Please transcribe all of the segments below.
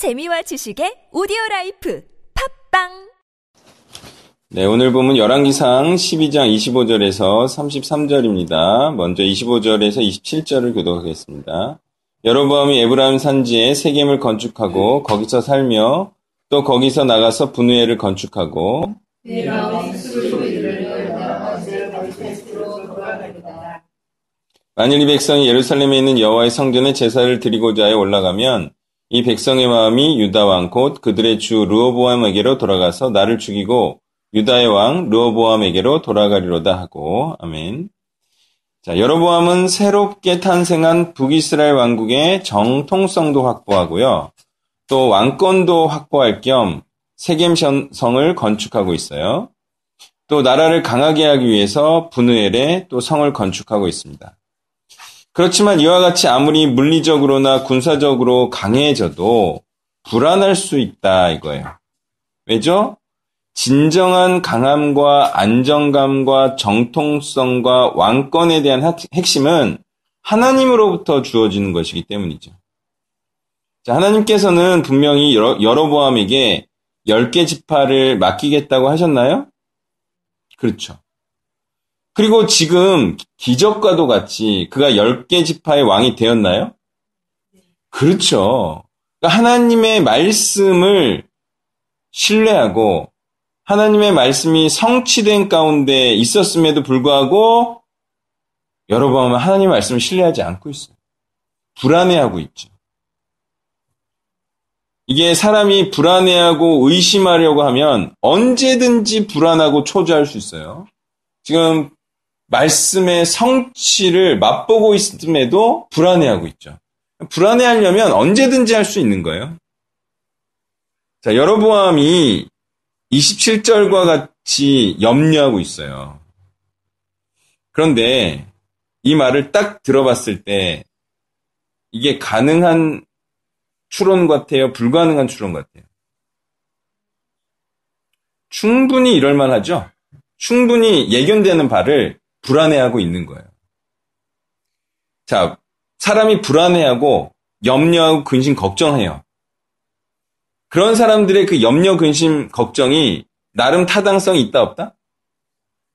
재미와 지식의 오디오 라이프 팟빵 네, 오늘 보면 열왕기상 12장 25절에서 33절입니다. 먼저 25절에서 27절을 교독하겠습니다. 여로보암이 에브라임 산지에 세겜을 건축하고 거기서 살며 또 거기서 나가서 부느엘을 건축하고 만일 이 백성이 예루살렘에 있는 여호와의 성전에 제사를 드리고자 해 올라가면 이 백성의 마음이 유다 왕 곧 그들의 주 르호보암에게로 돌아가서 나를 죽이고 유다의 왕 르호보암에게로 돌아가리로다 하고 아멘. 자, 여로보암은 새롭게 탄생한 북이스라엘 왕국의 정통성도 확보하고요. 또 왕권도 확보할 겸 세겜성을 건축하고 있어요. 또 나라를 강하게 하기 위해서 분우엘에 또 성을 건축하고 있습니다. 그렇지만 이와 같이 아무리 물리적으로나 군사적으로 강해져도 불안할 수 있다 이거예요. 왜죠? 진정한 강함과 안정감과 정통성과 왕권에 대한 핵심은 하나님으로부터 주어지는 것이기 때문이죠. 자, 하나님께서는 분명히 여로보암에게 10개 지파를 맡기겠다고 하셨나요? 그렇죠. 그리고 지금 기적과도 같이 그가 10개 지파의 왕이 되었나요? 그렇죠. 그러니까 하나님의 말씀을 신뢰하고 하나님의 말씀이 성취된 가운데 있었음에도 불구하고 여러분 하나님의 말씀을 신뢰하지 않고 있어요. 불안해하고 있죠. 이게 사람이 불안해하고 의심하려고 하면 언제든지 불안하고 초조할 수 있어요. 지금 말씀의 성취를 맛보고 있음에도 불안해하고 있죠. 불안해하려면 언제든지 할 수 있는 거예요. 자, 여로보암이 27절과 같이 염려하고 있어요. 그런데 이 말을 딱 들어봤을 때 이게 가능한 추론 같아요? 불가능한 추론 같아요? 충분히 이럴 만하죠? 충분히 예견되는 바를 불안해하고 있는 거예요. 자, 사람이 불안해하고 염려하고 근심 걱정해요. 그런 사람들의 그 염려, 근심, 걱정이 나름 타당성이 있다 없다?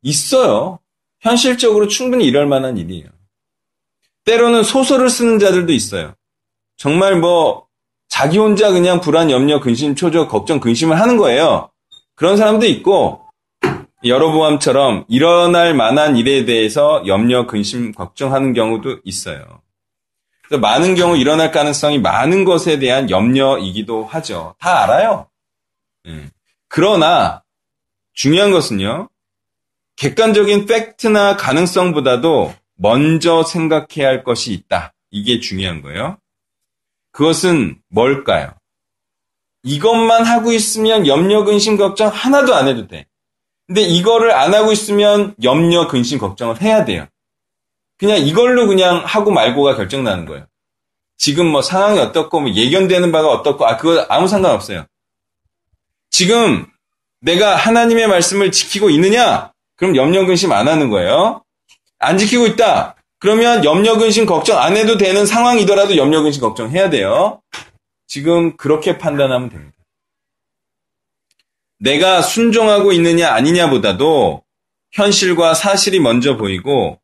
있어요. 현실적으로 충분히 이럴 만한 일이에요. 때로는 소설을 쓰는 자들도 있어요. 정말 뭐 자기 혼자 그냥 불안, 염려, 근심, 초조, 걱정, 근심을 하는 거예요. 그런 사람도 있고 여러보암처럼 일어날 만한 일에 대해서 염려, 근심, 걱정하는 경우도 있어요. 그래서 많은 경우 일어날 가능성이 많은 것에 대한 염려이기도 하죠. 다 알아요. 네. 그러나 중요한 것은요. 객관적인 팩트나 가능성보다도 먼저 생각해야 할 것이 있다. 이게 중요한 거예요. 그것은 뭘까요? 이것만 하고 있으면 염려, 근심, 걱정 하나도 안 해도 돼. 근데 이거를 안 하고 있으면 염려, 근심, 걱정을 해야 돼요. 그냥 이걸로 그냥 하고 말고가 결정나는 거예요. 지금 뭐 상황이 어떻고 뭐 예견되는 바가 어떻고 아 그거 아무 상관없어요. 지금 내가 하나님의 말씀을 지키고 있느냐? 그럼 염려 근심 안 하는 거예요. 안 지키고 있다. 그러면 염려 근심 걱정 안 해도 되는 상황이더라도 염려 근심 걱정 해야 돼요. 지금 그렇게 판단하면 됩니다. 내가 순종하고 있느냐 아니냐보다도 현실과 사실이 먼저 보이고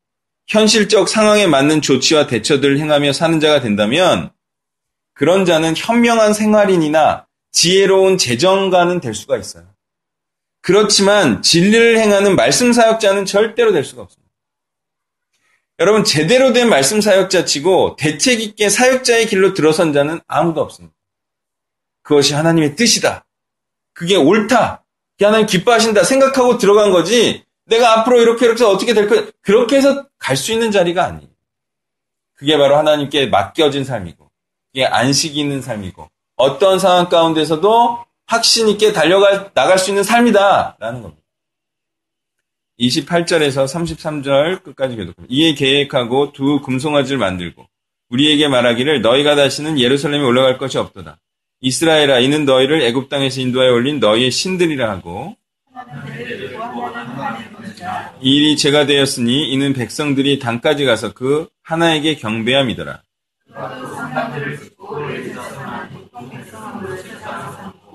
현실적 상황에 맞는 조치와 대처들을 행하며 사는 자가 된다면 그런 자는 현명한 생활인이나 지혜로운 재정가는 될 수가 있어요. 그렇지만 진리를 행하는 말씀 사역자는 절대로 될 수가 없습니다. 여러분 제대로 된 말씀 사역자 치고 대책 있게 사역자의 길로 들어선 자는 아무도 없습니다. 그것이 하나님의 뜻이다. 그게 옳다. 하나님 기뻐하신다 생각하고 들어간 거지 내가 앞으로 이렇게 이렇게 어떻게 될 거야. 그렇게 해서 갈 수 있는 자리가 아니에요. 그게 바로 하나님께 맡겨진 삶이고, 그게 안식이 있는 삶이고, 어떤 상황 가운데서도 확신 있게 달려가, 나갈 수 있는 삶이다. 라는 겁니다. 28절에서 33절 끝까지 교독합니다. 이에 계획하고 두 금송아지를 만들고, 우리에게 말하기를 너희가 다시는 예루살렘에 올라갈 것이 없도다. 이스라엘아 이는 너희를 애굽 땅에서 인도하여 올린 너희의 신들이라 하고 이 일이 제가 되었으니 이는 백성들이 단까지 가서 그 하나에게 경배함이더라.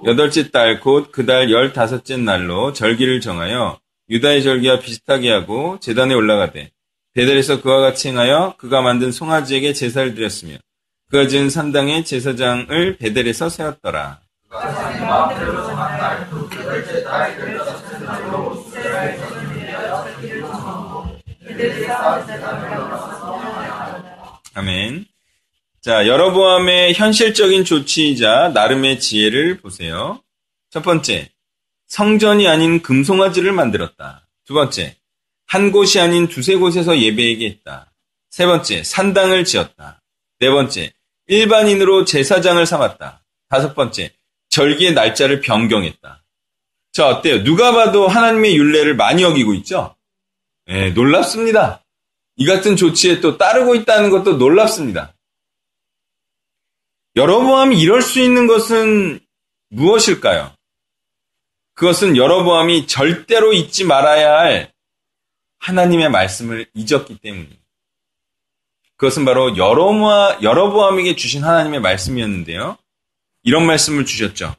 여덟째 달 곧 그 달 열다섯째 날로 절기를 정하여 유다의 절기와 비슷하게 하고 재단에 올라가되 베델에서 그와 같이 행하여 그가 만든 송아지에게 제사를 드렸으며 지은 산당의 제사장을 베델에서 세웠더라. 아멘. 자, 여러보암의 현실적인 조치이자 나름의 지혜를 보세요. 첫 번째, 성전이 아닌 금송아지를 만들었다. 두 번째, 한 곳이 아닌 두세 곳에서 예배에게 했다. 세 번째, 산당을 지었다. 네 번째, 일반인으로 제사장을 삼았다. 다섯 번째, 절기의 날짜를 변경했다. 자, 어때요? 누가 봐도 하나님의 윤례를 많이 어기고 있죠? 네, 놀랍습니다. 이 같은 조치에 또 따르고 있다는 것도 놀랍습니다. 여러보암이 이럴 수 있는 것은 무엇일까요? 그것은 여러보암이 절대로 잊지 말아야 할 하나님의 말씀을 잊었기 때문입니다. 그것은 바로 여러모아, 여러보암에게 주신 하나님의 말씀이었는데요. 이런 말씀을 주셨죠.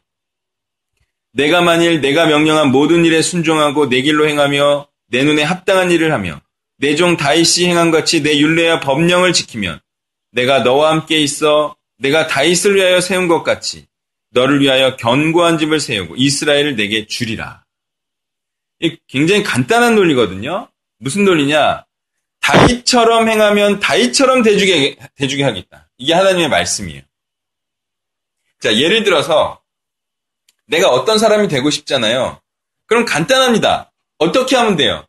내가 만일 내가 명령한 모든 일에 순종하고 내 길로 행하며 내 눈에 합당한 일을 하며 내 종 다윗이 행한 같이 내 율례와 법령을 지키면 내가 너와 함께 있어 내가 다윗을 위하여 세운 것 같이 너를 위하여 견고한 집을 세우고 이스라엘을 내게 주리라. 굉장히 간단한 논리거든요. 무슨 논리냐? 다윗처럼 행하면 다윗처럼 대주게, 대주게 하겠다. 이게 하나님의 말씀이에요. 자, 예를 들어서 내가 어떤 사람이 되고 싶잖아요. 그럼 간단합니다. 어떻게 하면 돼요?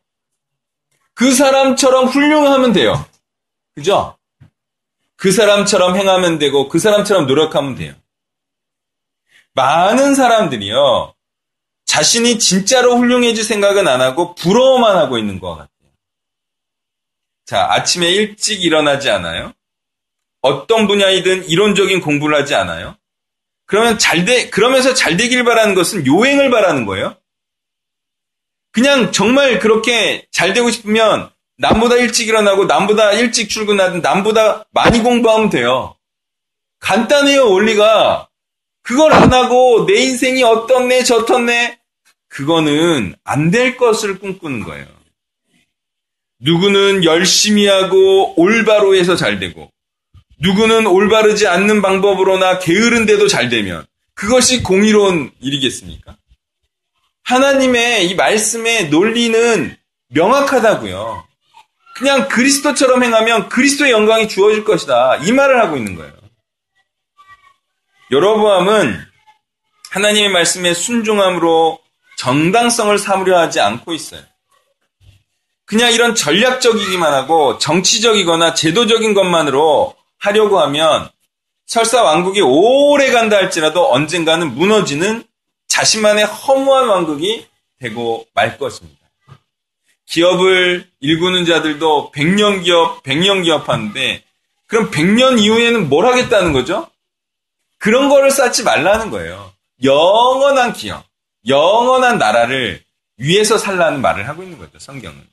그 사람처럼 훌륭하면 돼요. 그죠? 그 사람처럼 행하면 되고 그 사람처럼 노력하면 돼요. 많은 사람들이요. 자신이 진짜로 훌륭해질 생각은 안 하고 부러워만 하고 있는 것 같아요. 자, 아침에 일찍 일어나지 않아요? 어떤 분야이든 이론적인 공부를 하지 않아요? 그러면 잘 돼, 그러면서 잘 되길 바라는 것은 요행을 바라는 거예요? 그냥 정말 그렇게 잘 되고 싶으면 남보다 일찍 일어나고 남보다 일찍 출근하든 남보다 많이 공부하면 돼요. 간단해요, 원리가. 그걸 안 하고 내 인생이 어떻네, 저떻네. 그거는 안 될 것을 꿈꾸는 거예요. 누구는 열심히 하고 올바로 해서 잘 되고, 누구는 올바르지 않는 방법으로나 게으른데도 잘 되면, 그것이 공의로운 일이겠습니까? 하나님의 이 말씀의 논리는 명확하다고요. 그냥 그리스도처럼 행하면 그리스도의 영광이 주어질 것이다. 이 말을 하고 있는 거예요. 여로보암은 하나님의 말씀에 순종함으로 정당성을 삼으려 하지 않고 있어요. 그냥 이런 전략적이기만 하고 정치적이거나 제도적인 것만으로 하려고 하면 설사 왕국이 오래 간다 할지라도 언젠가는 무너지는 자신만의 허무한 왕국이 되고 말 것입니다. 기업을 일구는 자들도 100년 기업, 100년 기업 하는데 그럼 100년 이후에는 뭘 하겠다는 거죠? 그런 거를 쌓지 말라는 거예요. 영원한 기업, 영원한 나라를 위해서 살라는 말을 하고 있는 거죠, 성경은.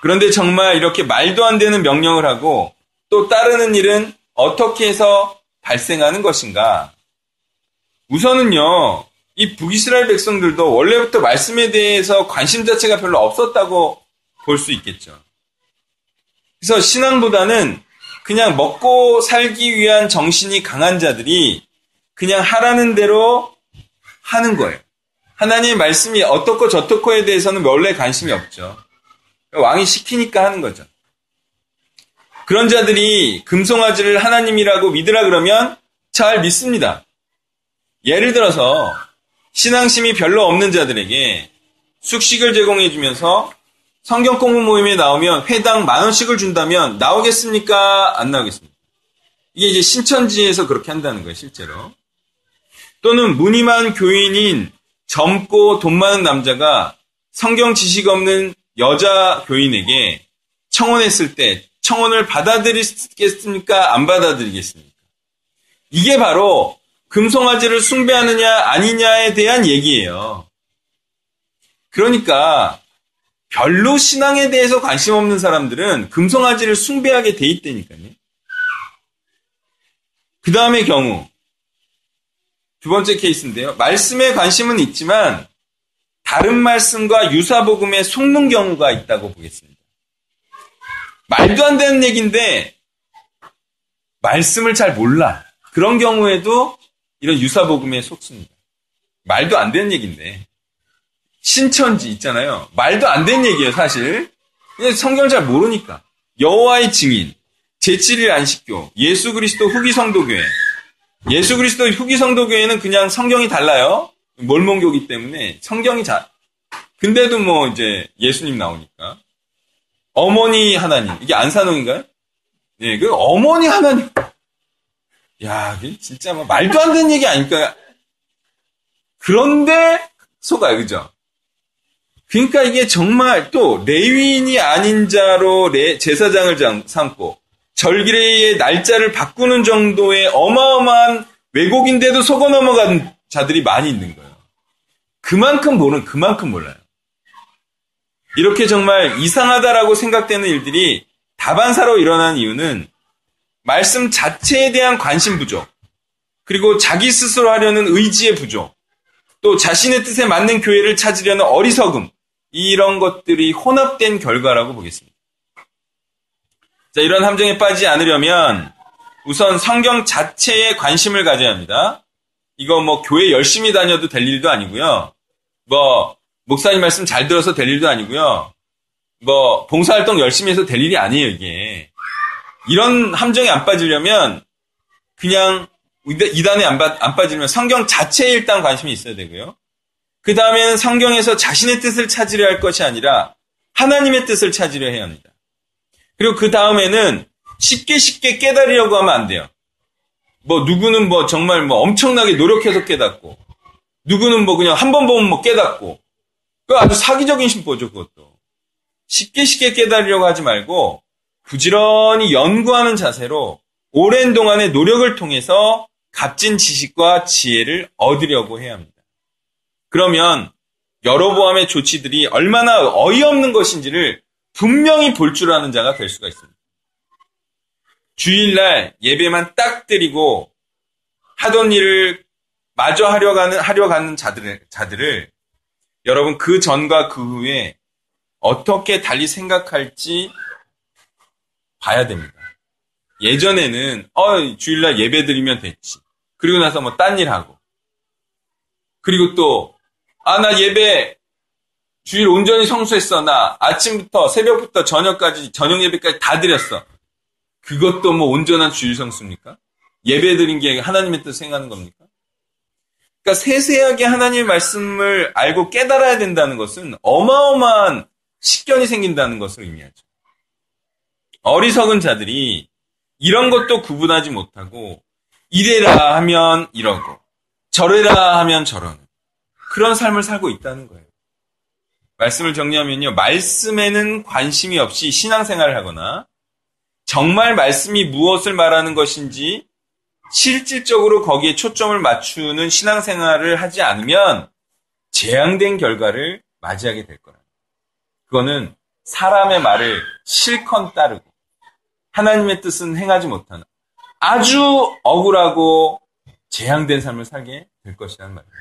그런데 정말 이렇게 말도 안 되는 명령을 하고 또 따르는 일은 어떻게 해서 발생하는 것인가? 우선은요, 이 북이스라엘 백성들도 원래부터 말씀에 대해서 관심 자체가 별로 없었다고 볼 수 있겠죠. 그래서 신앙보다는 그냥 먹고 살기 위한 정신이 강한 자들이 그냥 하라는 대로 하는 거예요. 하나님의 말씀이 어떻고 저떻고에 대해서는 원래 관심이 없죠. 왕이 시키니까 하는 거죠. 그런 자들이 금송아지를 하나님이라고 믿으라 그러면 잘 믿습니다. 예를 들어서 신앙심이 별로 없는 자들에게 숙식을 제공해 주면서 성경 공부 모임에 나오면 회당 만 원씩을 준다면 나오겠습니까? 안 나오겠습니까? 이게 이제 신천지에서 그렇게 한다는 거예요, 실제로. 또는 무늬만 교인인 젊고 돈 많은 남자가 성경 지식 없는 여자 교인에게 청혼했을 때 청혼을 받아들이겠습니까? 안 받아들이겠습니까? 이게 바로 금송아지를 숭배하느냐 아니냐에 대한 얘기예요. 그러니까 별로 신앙에 대해서 관심 없는 사람들은 금송아지를 숭배하게 돼 있다니까요. 그 다음의 경우 두 번째 케이스인데요. 말씀에 관심은 있지만 다른 말씀과 유사 복음에 속는 경우가 있다고 보겠습니다. 말도 안 되는 얘기인데 말씀을 잘 몰라. 그런 경우에도 이런 유사 복음에 속습니다. 말도 안 되는 얘기인데 신천지 있잖아요. 말도 안 되는 얘기예요, 사실. 성경을 잘 모르니까. 여호와의 증인, 제7일 안식교, 예수 그리스도 후기 성도교회. 예수 그리스도 후기 성도교회는 그냥 성경이 달라요. 몰몬교기 때문에 성경이 자. 근데도 뭐 이제 예수님 나오니까. 어머니 하나님. 이게 안산홍인가요? 예, 그 어머니 하나님. 야, 진짜 뭐 말도 안 되는 얘기 아닐까. 그런데 속아요, 그죠? 그러니까 이게 정말 또 레위인이 아닌 자로 제사장을 삼고 절기의 날짜를 바꾸는 정도의 어마어마한 왜곡인데도 속아 넘어간 자들이 많이 있는 거예요. 그만큼 모르는 그만큼 몰라요. 이렇게 정말 이상하다라고 생각되는 일들이 다반사로 일어난 이유는 말씀 자체에 대한 관심 부족, 그리고 자기 스스로 하려는 의지의 부족, 또 자신의 뜻에 맞는 교회를 찾으려는 어리석음, 이런 것들이 혼합된 결과라고 보겠습니다. 자, 이런 함정에 빠지지 않으려면 우선 성경 자체에 관심을 가져야 합니다. 이거 뭐 교회 열심히 다녀도 될 일도 아니고요. 뭐 목사님 말씀 잘 들어서 될 일도 아니고요. 뭐 봉사활동 열심히 해서 될 일이 아니에요, 이게. 이런 함정에 안 빠지려면 그냥 이단에 안, 안 빠지려면 성경 자체에 일단 관심이 있어야 되고요. 그 다음에는 성경에서 자신의 뜻을 찾으려 할 것이 아니라 하나님의 뜻을 찾으려 해야 합니다. 그리고 그 다음에는 쉽게 쉽게 깨달으려고 하면 안 돼요. 뭐 누구는 뭐 정말 뭐 엄청나게 노력해서 깨닫고 누구는 뭐 그냥 한 번 보면 뭐 깨닫고 그 아주 사기적인 심보죠 그것도 쉽게 쉽게 깨달으려고 하지 말고 부지런히 연구하는 자세로 오랜 동안의 노력을 통해서 값진 지식과 지혜를 얻으려고 해야 합니다. 그러면 여러보암의 조치들이 얼마나 어이없는 것인지를 분명히 볼 줄 아는 자가 될 수가 있습니다. 주일날 예배만 딱 드리고 하던 일을 마저 하려 가는 하려 가는 자들을 자들을 여러분 그 전과 그 후에 어떻게 달리 생각할지 봐야 됩니다. 예전에는 어 주일날 예배 드리면 됐지. 그리고 나서 뭐 딴 일 하고. 그리고 또 아, 나 예배 주일 온전히 성수했어. 나 아침부터 새벽부터 저녁까지 저녁 예배까지 다 드렸어. 그것도 뭐 온전한 주일 성수입니까? 예배 드린 게 하나님의 뜻을 생각하는 겁니까? 그러니까 세세하게 하나님의 말씀을 알고 깨달아야 된다는 것은 어마어마한 식견이 생긴다는 것을 의미하죠. 어리석은 자들이 이런 것도 구분하지 못하고 이래라 하면 이러고 저래라 하면 저러는 그런 삶을 살고 있다는 거예요. 말씀을 정리하면요. 말씀에는 관심이 없이 신앙생활을 하거나 정말 말씀이 무엇을 말하는 것인지 실질적으로 거기에 초점을 맞추는 신앙생활을 하지 않으면 재앙된 결과를 맞이하게 될 거라. 그거는 사람의 말을 실컷 따르고 하나님의 뜻은 행하지 못하는 아주 억울하고 재앙된 삶을 살게 될 것이라는 말입니다.